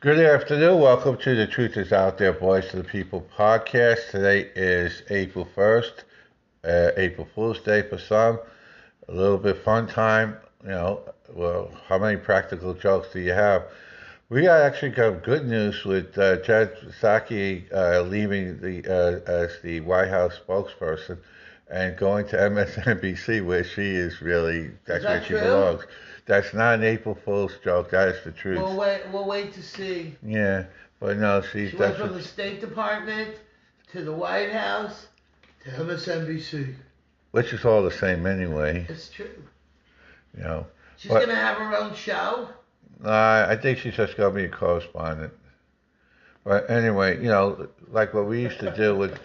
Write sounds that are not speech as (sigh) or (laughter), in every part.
Good afternoon. Welcome to the Truth is Out There, Voice of the People podcast. Today is April 1st, uh, April Fool's Day for some. A little bit fun time. You know, well, how many practical jokes do you have? We got actually got good news with uh, Jen Psaki uh, leaving the uh, as the White House spokesperson and going to MSNBC, where she is really that's that where she true? belongs. That's not an April Fool's joke. That is the truth. We'll wait. We'll wait to see. Yeah, but no, she's She went from the State Department to the White House to MSNBC. which is all the same anyway. It's true. You know, She's What? gonna have her own show. uh, I think she's just gonna be a correspondent. But anyway, you know, like what we used to do with,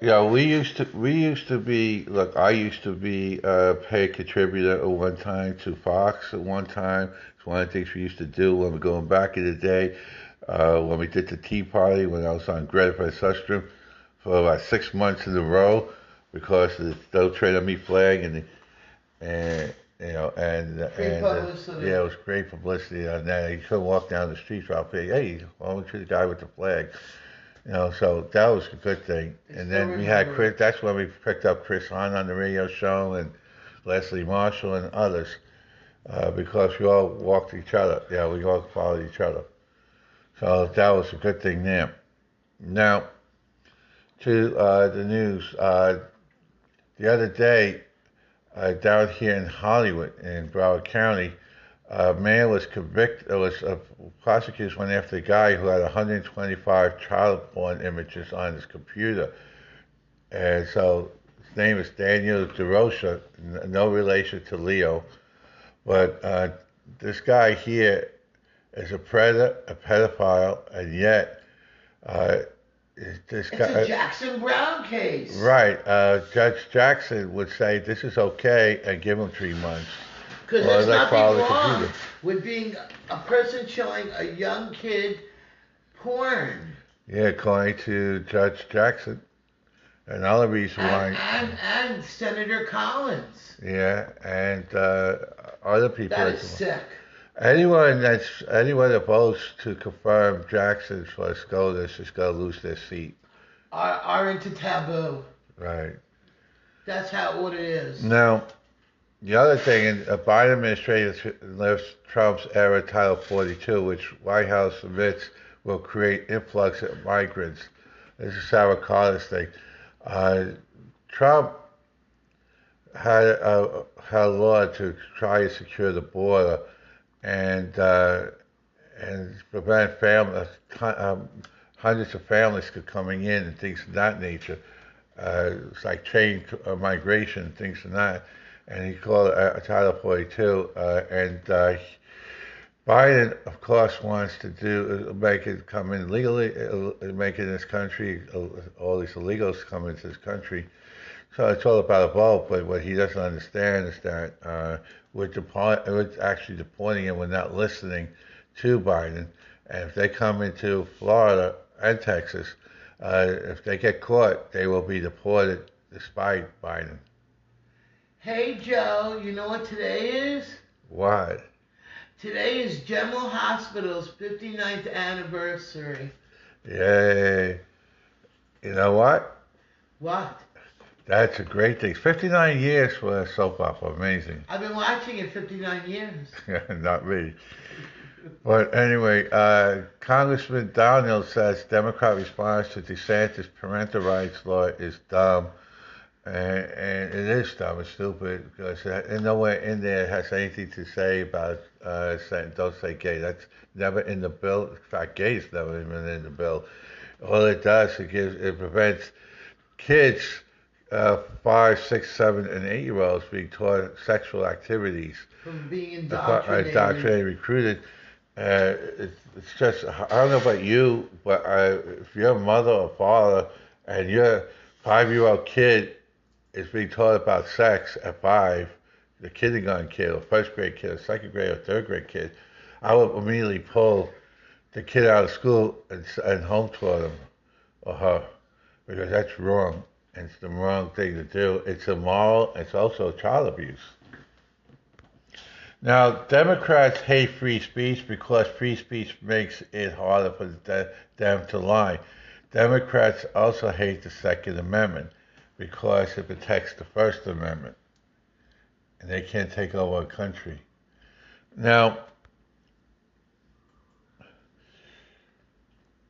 you know, we used to we used to be look. I used to be a paid contributor at one time to Fox at one time. It's one of the things we used to do when we going back in the day. Uh, when we did the Tea Party, when I was on Greta Van for about six months in a row because of the Don't Tread on Me flag and and you know and Great and uh, publicity. yeah, it was great publicity on that. You couldn't walk down the street without saying, "Hey, why don't you the guy with the flag?" You know, so that was a good thing. And then we had. Chris. That's when we picked up Chris Hahn on the radio show and Leslie Marshall and others uh, because we all walked each other. Yeah, we all followed each other. So that was a good thing there. Now, to uh, the news. Uh, the other day, uh, down here in Hollywood, in Broward County, a man was convicted. It was uh, prosecutors went after a guy who had 125 child porn images on his computer, and so his name is Daniel DeRocha, n- no relation to Leo, but uh, this guy here is a predator, a pedophile, and yet uh, this It's guy. a Jackson Brown case. Right. Uh, Judge Jackson would say this is okay and give him three months. Because there's nothing wrong computer. with being a person showing a young kid porn. Yeah, according to Judge Jackson. Another reason And, why. and, and Senator Collins. Yeah, and uh, other people. That is sick. Anyone that's anyone that votes to confirm Jackson for SCOTUS is going to lose their seat. Are, are into taboo. Right. That's how what it is. Now, the other thing, in the Biden administration lifts Trump's era Title 42, which White House admits will create influx of migrants. This is Sarah Carter's thing. Uh, Trump had a, had a law to try to secure the border and uh, and prevent families, um, hundreds of families could coming in and things of that nature. Uh, it's like chain uh, migration, things of that. And he called it uh, Title 42. Uh, and uh, Biden, of course, wants to do uh, make it come in legally, uh, make it in this country. uh, All these illegals come into this country. So it's all about a vote. But what he doesn't understand is that uh, we're, deport- we're actually deporting him. We're not listening to Biden. And if they come into Florida and Texas, uh, if they get caught, they will be deported despite Biden. Hey Joe, you know what today is? What? Today is General Hospital's 59th anniversary. Yay. You know what? What? That's a great thing. 59 years for a soap opera. Amazing. I've been watching it 59 years. (laughs) Not me. But anyway, uh, Congressman Daniel says Democrat response to DeSantis' parental rights law is dumb. And, and it is dumb and stupid because uh, nowhere in there has anything to say about uh, saying don't say gay. That's never in the bill. In fact, gay is never even in the bill. All it does it gives it prevents kids, uh, five, six, seven, and eight year olds being taught sexual activities From being indoctrinated, indoctrinated. recruited. Uh, it's, it's just, I don't know about you, but I, if you're a mother or father and your five year old kid is being taught about sex at five, the kindergarten kid, or first grade kid, or second grade, or third grade kid, I would immediately pull the kid out of school and, and home tour them or her because that's wrong. It's the wrong thing to do. It's immoral. It's also child abuse. Now, Democrats hate free speech because free speech makes it harder for them to lie. Democrats also hate the Second Amendment because it protects the First Amendment. And they can't take over a country. Now,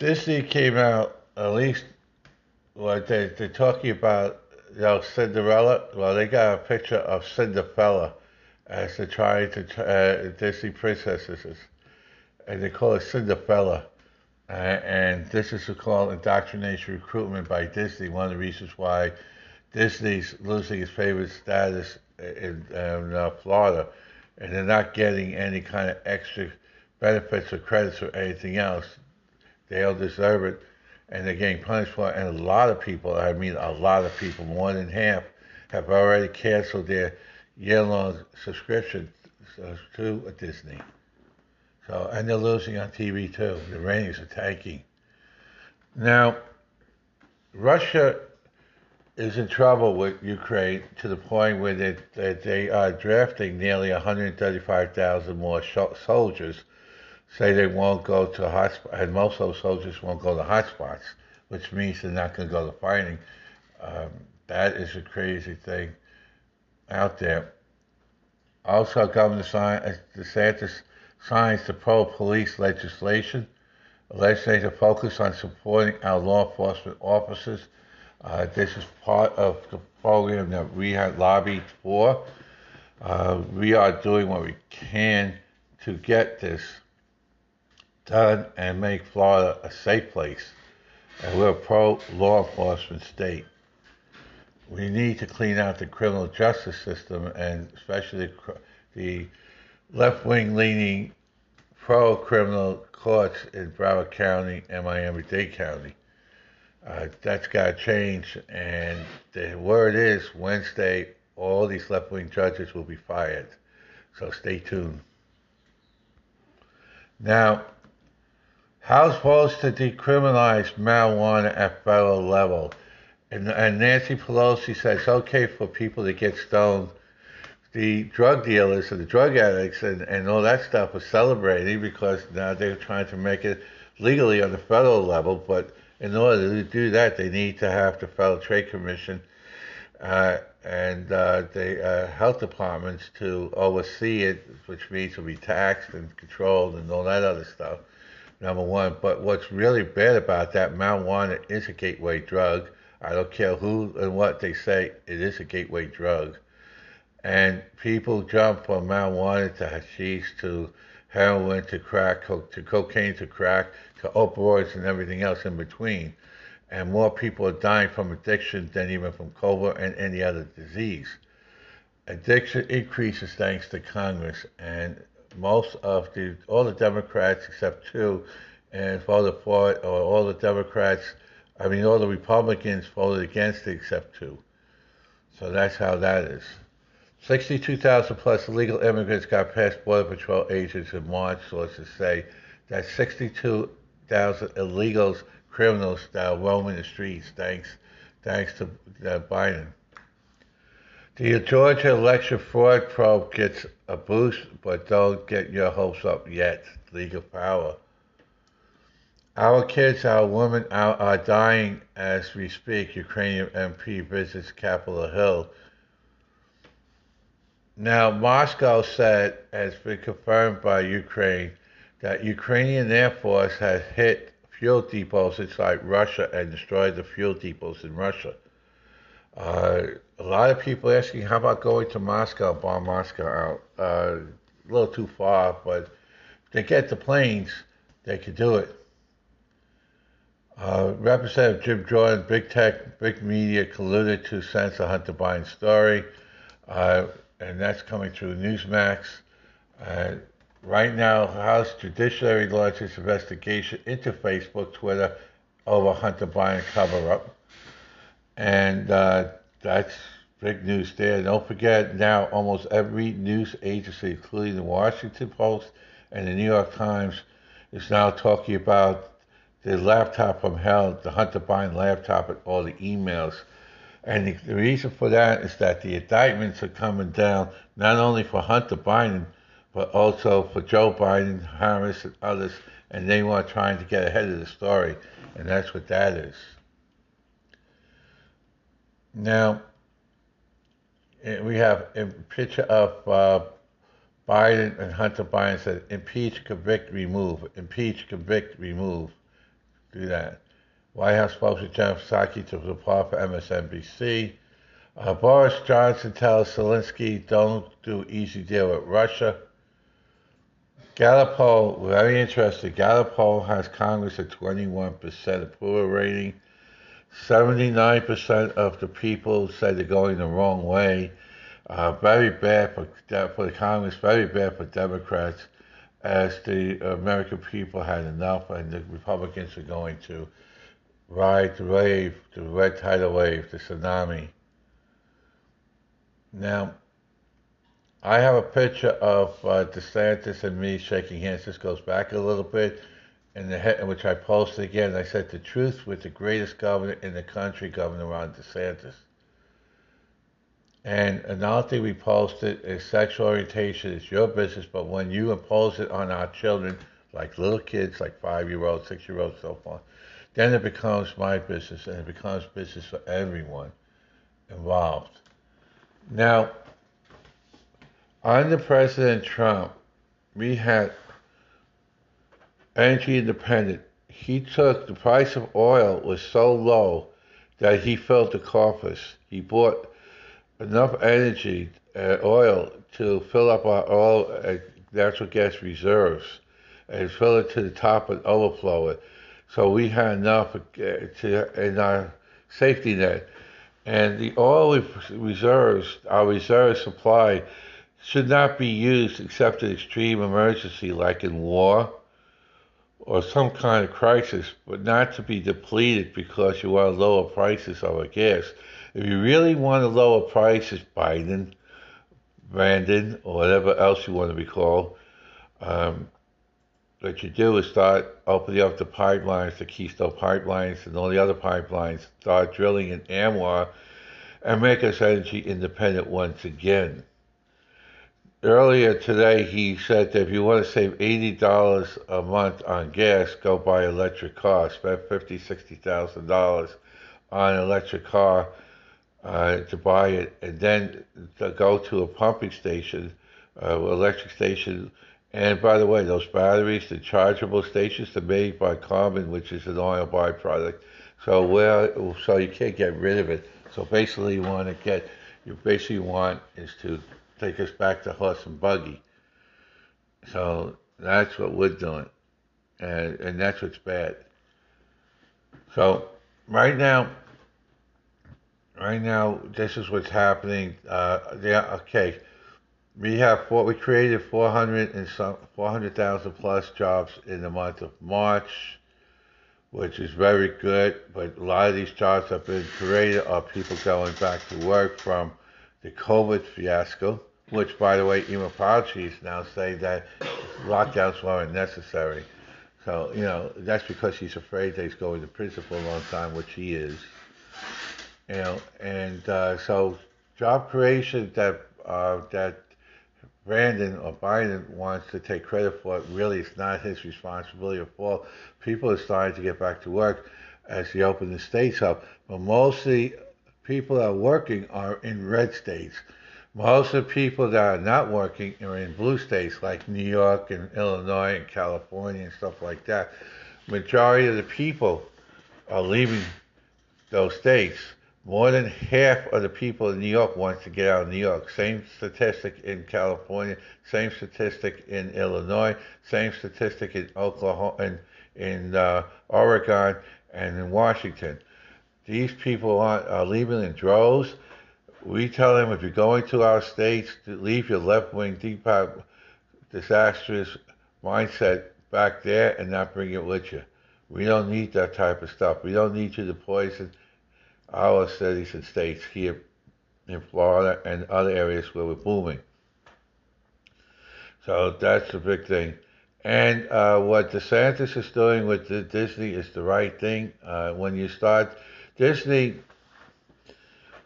Disney came out, at least, well, they, they're talking about, you know, Cinderella. Well, they got a picture of Cinderella as they're trying to, uh, Disney princesses, and they call it Cinderella. Uh, and this is called indoctrination recruitment by Disney. One of the reasons why Disney's losing its favorite status in, in uh, Florida, and they're not getting any kind of extra benefits or credits or anything else. They all deserve it, and they're getting punished for it. And a lot of people, I mean a lot of people, more than half, have already canceled their year-long subscription uh, to Disney. So, and they're losing on TV too. The ratings are tanking. Now, Russia is in trouble with Ukraine to the point where they, they, they are drafting nearly 135,000 more soldiers. Say they won't go to hotspots, and most of those soldiers won't go to hotspots, which means they're not going to go to fighting. Um, that is a crazy thing out there. Also, Governor DeSantis signs the pro-police legislation. The legislation focus on supporting our law enforcement officers. Uh, this is part of the program that we had lobbied for. Uh, we are doing what we can to get this done and make Florida a safe place. And we're a pro law enforcement state we need to clean out the criminal justice system and especially the, left wing leaning pro criminal courts in Broward County and Miami Dade County. Uh, that's got to change, and the word is Wednesday, all these left wing judges will be fired. So stay tuned. Now, House votes to decriminalize marijuana at federal level. And, and Nancy Pelosi says it's okay for people to get stoned. The drug dealers and the drug addicts and, and all that stuff are celebrating because now they're trying to make it legally on the federal level. But in order to do that, they need to have the Federal Trade Commission uh, and uh, the uh, health departments to oversee it, which means it'll be taxed and controlled and all that other stuff. Number one. But what's really bad about that, marijuana is a gateway drug I don't care who and what they say, it is a gateway drug. And people jump from marijuana to hashish to heroin to crack to cocaine to crack to opioids and everything else in between. And more people are dying from addiction than even from COVID and any other disease. Addiction increases thanks to Congress, and most of the all the Democrats except two, and voted for it, or all the Democrats I mean, all the Republicans voted against it except two. So that's how that is. 62,000 plus illegal immigrants got past Border Patrol agents in March, sources say. That's 62,000 illegals, criminals that are roaming the streets, thanks, thanks to uh, Biden. The Georgia election fraud probe gets a boost, but don't get your hopes up yet. Legal power. Our kids, our women are, are dying as we speak. Ukrainian MP visits Capitol Hill. Now, Moscow said, has been confirmed by Ukraine, that Ukrainian Air Force has hit fuel depots inside Russia and destroyed the fuel depots in Russia. Uh, a lot of people asking, how about going to Moscow, bomb Moscow out? Uh, a little too far, but if they get the planes, they could do it. Uh, Representative Jim Jordan, big tech, big media colluded to censor Hunter Biden's story, uh, and that's coming through Newsmax. Uh, right now, House Judiciary launches investigation into Facebook, Twitter over Hunter Biden cover-up, and uh, that's big news there. Don't forget, now almost every news agency, including the Washington Post and the New York Times, is now talking about the laptop from hell, the Hunter Biden laptop, and all the emails. And the, the reason for that is that the indictments are coming down not only for Hunter Biden, but also for Joe Biden, Harris, and others, and they want trying to get ahead of the story, and that's what that is. Now, eh, we have a picture of uh, Biden and Hunter Biden said, impeach, convict, remove. Impeach, convict, remove. Do that. White House spokesman Jennifer Psaki to report for MSNBC. Uh, Boris Johnson tells Zelensky, don't do easy deal with Russia. Gallup poll, very interesting. Gallup poll has Congress at 21% approval rating. 79% of the people say they're going the wrong way. Uh, very bad for, for the Congress, very bad for Democrats, as the American people had enough and the Republicans are going to ride the wave, the red tidal wave, the tsunami. Now, I have a picture of uh, DeSantis and me shaking hands. This goes back a little bit, the head, which I posted again. I said the truth with the greatest governor in the country, Governor Ron DeSantis. And another thing we posted is sexual orientation is your business, but when you impose it on our children, like little kids, like five year olds, six year olds, so forth, then it becomes my business and it becomes business for everyone involved. Now, under President Trump, we had energy independent. He took the price of oil was so low that he filled the coffers. He bought enough energy, uh, oil, to fill up our oil uh, natural gas reserves and fill it to the top and overflow it. So we had enough uh, to in our safety net. And the oil reserves, our reserve supply, should not be used except in extreme emergency, like in war or some kind of crisis, but not to be depleted because you want lower prices of gas. If you really want to lower prices, Biden, Brandon, or whatever else you want to be called, um, what you do is start opening up the pipelines, the Keystone pipelines, and all the other pipelines, start drilling in ANWR, and make us energy independent once again. Earlier today, he said that if you want to save $80 a month on gas, go buy electric car. Spend $50,000, $60,000 on an electric car uh, to buy it, and then to go to a pumping station, uh, electric station. And by the way, those batteries, the chargeable stations, they're made by carbon, which is an oil byproduct. So where, so you can't get rid of it. So basically, you want to get, you basically want is to take us back to horse and buggy. So that's what we're doing, and and that's what's bad. So right now, right now, this is what's happening. Uh, yeah, okay. We have four, we created 400 and some 400,000 plus jobs in the month of March, which is very good. But a lot of these jobs have been created are people going back to work from the COVID fiasco. Which, by the way, even Fauci is now saying that lockdowns weren't necessary. So you know that's because he's afraid that he's going to prison for a long time, which he is you know, and uh, so job creation that uh, that Brandon or Biden wants to take credit for it really is not his responsibility or fault. People are starting to get back to work as he opened the states up, but mostly people that are working are in red states. Most of the people that are not working are in blue states like New York and Illinois and California and stuff like that. Majority of the people are leaving those states more than half of the people in New York wants to get out of New York. Same statistic in California, same statistic in Illinois, same statistic in Oklahoma, in, in uh, Oregon, and in Washington. These people are, are leaving in droves. We tell them if you're going to our states, leave your left wing, deep disastrous mindset back there and not bring it with you. We don't need that type of stuff. We don't need you to poison our cities and states here in Florida and other areas where we're booming. So that's the big thing. And uh, what DeSantis is doing with Disney is the right thing. Uh, when you start, Disney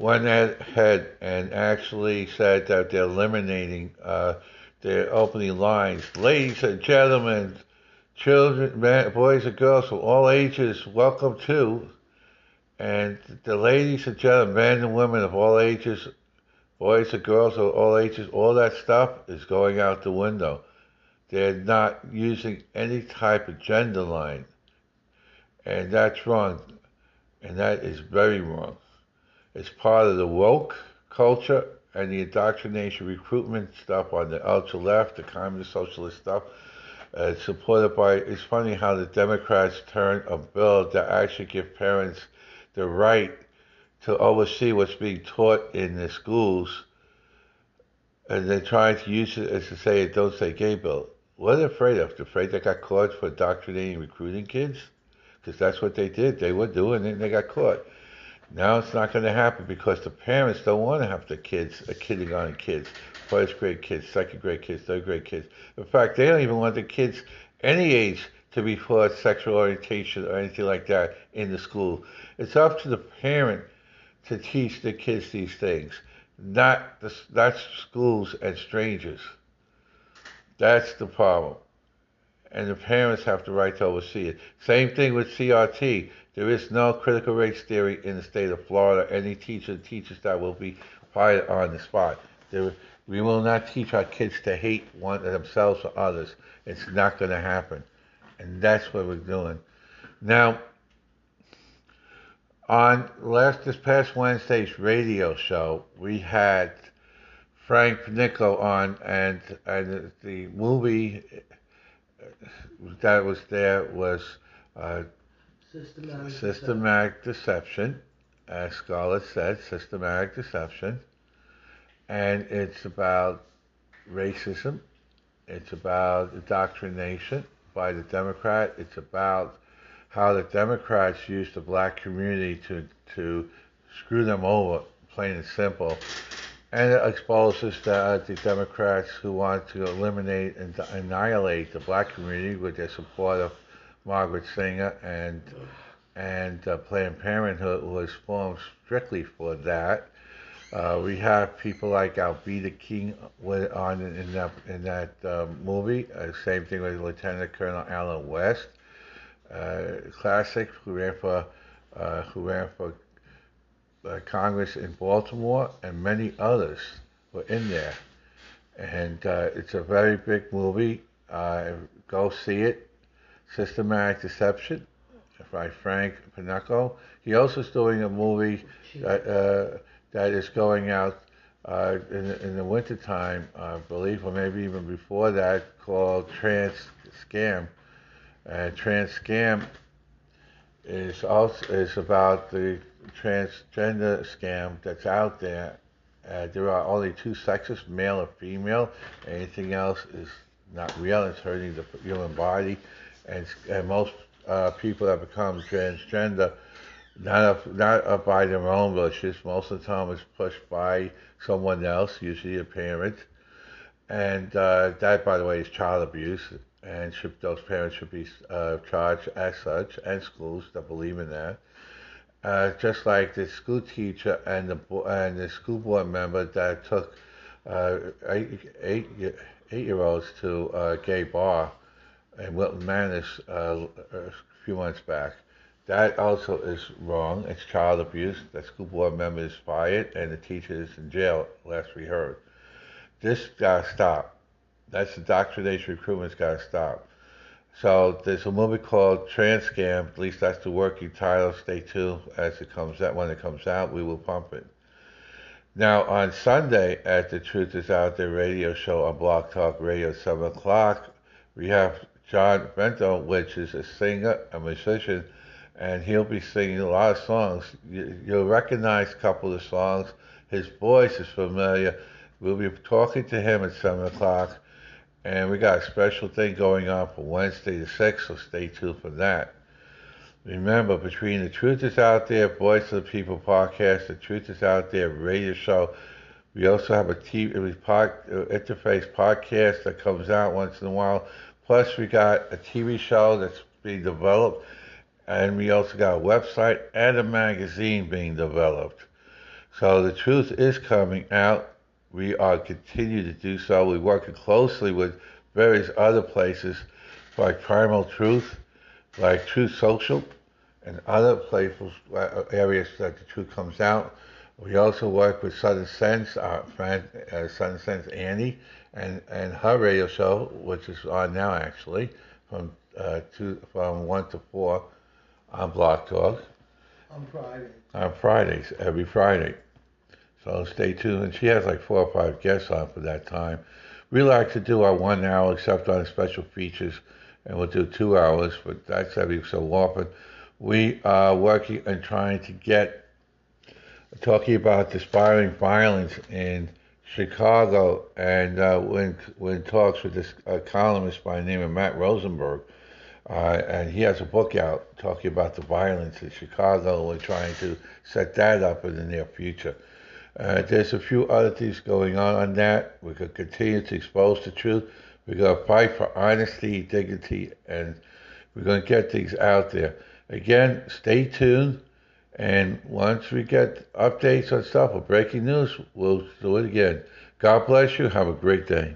went ahead and actually said that they're eliminating uh, their opening lines. Ladies and gentlemen, children, men, boys and girls from all ages, welcome to. And the ladies and gentlemen, men and women of all ages, boys and girls of all ages, all that stuff is going out the window. They're not using any type of gender line. And that's wrong. And that is very wrong. It's part of the woke culture and the indoctrination recruitment stuff on the ultra left, the communist socialist stuff. Uh, supported by, it's funny how the Democrats turn a bill that actually give parents the right to oversee what's being taught in the schools, and they're trying to use it as to say, don't say gay bill. What are they afraid of? They're afraid they got caught for indoctrinating recruiting kids? Because that's what they did. They were doing it and they got caught. Now it's not going to happen because the parents don't want to have the kids, a kindergarten kids, first grade kids, second grade kids, third grade kids. In fact, they don't even want the kids any age to be taught sexual orientation or anything like that in the school. It's up to the parent to teach the kids these things, not the, not schools and strangers. That's the problem. And the parents have the right to oversee it. Same thing with CRT. There is no critical race theory in the state of Florida. Any teacher teaches that will be fired on the spot. There, we will not teach our kids to hate one themselves or others. It's not going to happen. And that's what we're doing. Now, on last this past Wednesday's radio show, we had Frank Panico on, and and the movie that was there was uh, Systematic. systematic deception, as Scarlett said, systematic deception, and it's about racism, it's about indoctrination by the Democrat, it's about how the Democrats use the black community to to screw them over, plain and simple. And it exposes the, the Democrats who want to eliminate and annihilate the black community with their support of Margaret Sanger and and uh, Planned Parenthood was formed strictly for that. Uh, we have people like Alveda King on in that in that uh, movie. Uh, same thing with Lieutenant Colonel Allen West, uh, classic who ran for uh, who ran for Congress in Baltimore, and many others were in there. And it's a very big movie. go see it. Systematic Deception by Frank Panico. He also is doing a movie that, uh, that is going out uh, in, in the wintertime, I believe, or maybe even before that, called Trans Scam. And Trans Scam is also is about the transgender scam that's out there. Uh, there are only two sexes, male or female. Anything else is not real. It's hurting the human body and, and most uh, people that become transgender, not not by their own wishes. Most of the time, it's pushed by someone else, usually a parent, and uh, that, by the way, is child abuse. And should, those parents should be uh, charged as such, and schools that believe in that. Uh, just like the school teacher and the and the school board member that took uh, eight, eight, eight year olds to a gay bar in Wilton Manors uh, a few months back. That also is wrong. It's child abuse. The school board member is fired and the teacher is in jail, last we heard. This got to stop. That's indoctrination recruitment's got to stop. So there's a movie called Trans Scam. At least that's the working title. Stay tuned as it comes out. When it comes out, we will pump it. Now on Sunday at the Truth Is Out There radio show on Blog Talk Radio, seven o'clock, we have John Bento, which is a singer, a musician, and he'll be singing a lot of songs. You, will recognize a couple of songs. His voice is familiar. We'll be talking to him at 7 o'clock, and we got a special thing going on for Wednesday the 6th, so stay tuned for that. Remember, between The Truth is Out There, Voice of the People podcast, The Truth is Out There radio show, we also have a TV pod, uh, interface podcast that comes out once in a while Plus, we got a TV show that's being developed, and we also got a website and a magazine being developed. So the truth is coming out, we are continue to do so. We're working closely with various other places like Primal Truth, like Truth Social, and other places, uh, areas that the truth comes out. We also work with Southern Sense, our friend uh, Southern Sense Annie, and, and her radio show, which is on now actually, from uh, two, from one to four on Blog Talk On Friday. on Fridays, every Friday. So stay tuned. And she has like four or five guests on for that time. We like to do our one hour, except on special features, and we'll do two hours, but that's every so often. We are working and trying to get, talking about disparaging violence in Chicago, and uh, when when talks with this columnist by the name of Matt Rosenberg, uh, and he has a book out talking about the violence in Chicago. We're trying to set that up in the near future. Uh, there's a few other things going on on that. We could continue to expose the truth. We're going to fight for honesty, dignity, and we're going to get things out there. Again, stay tuned. And once we get updates on stuff or breaking news, we'll do it again. God bless you. Have a great day.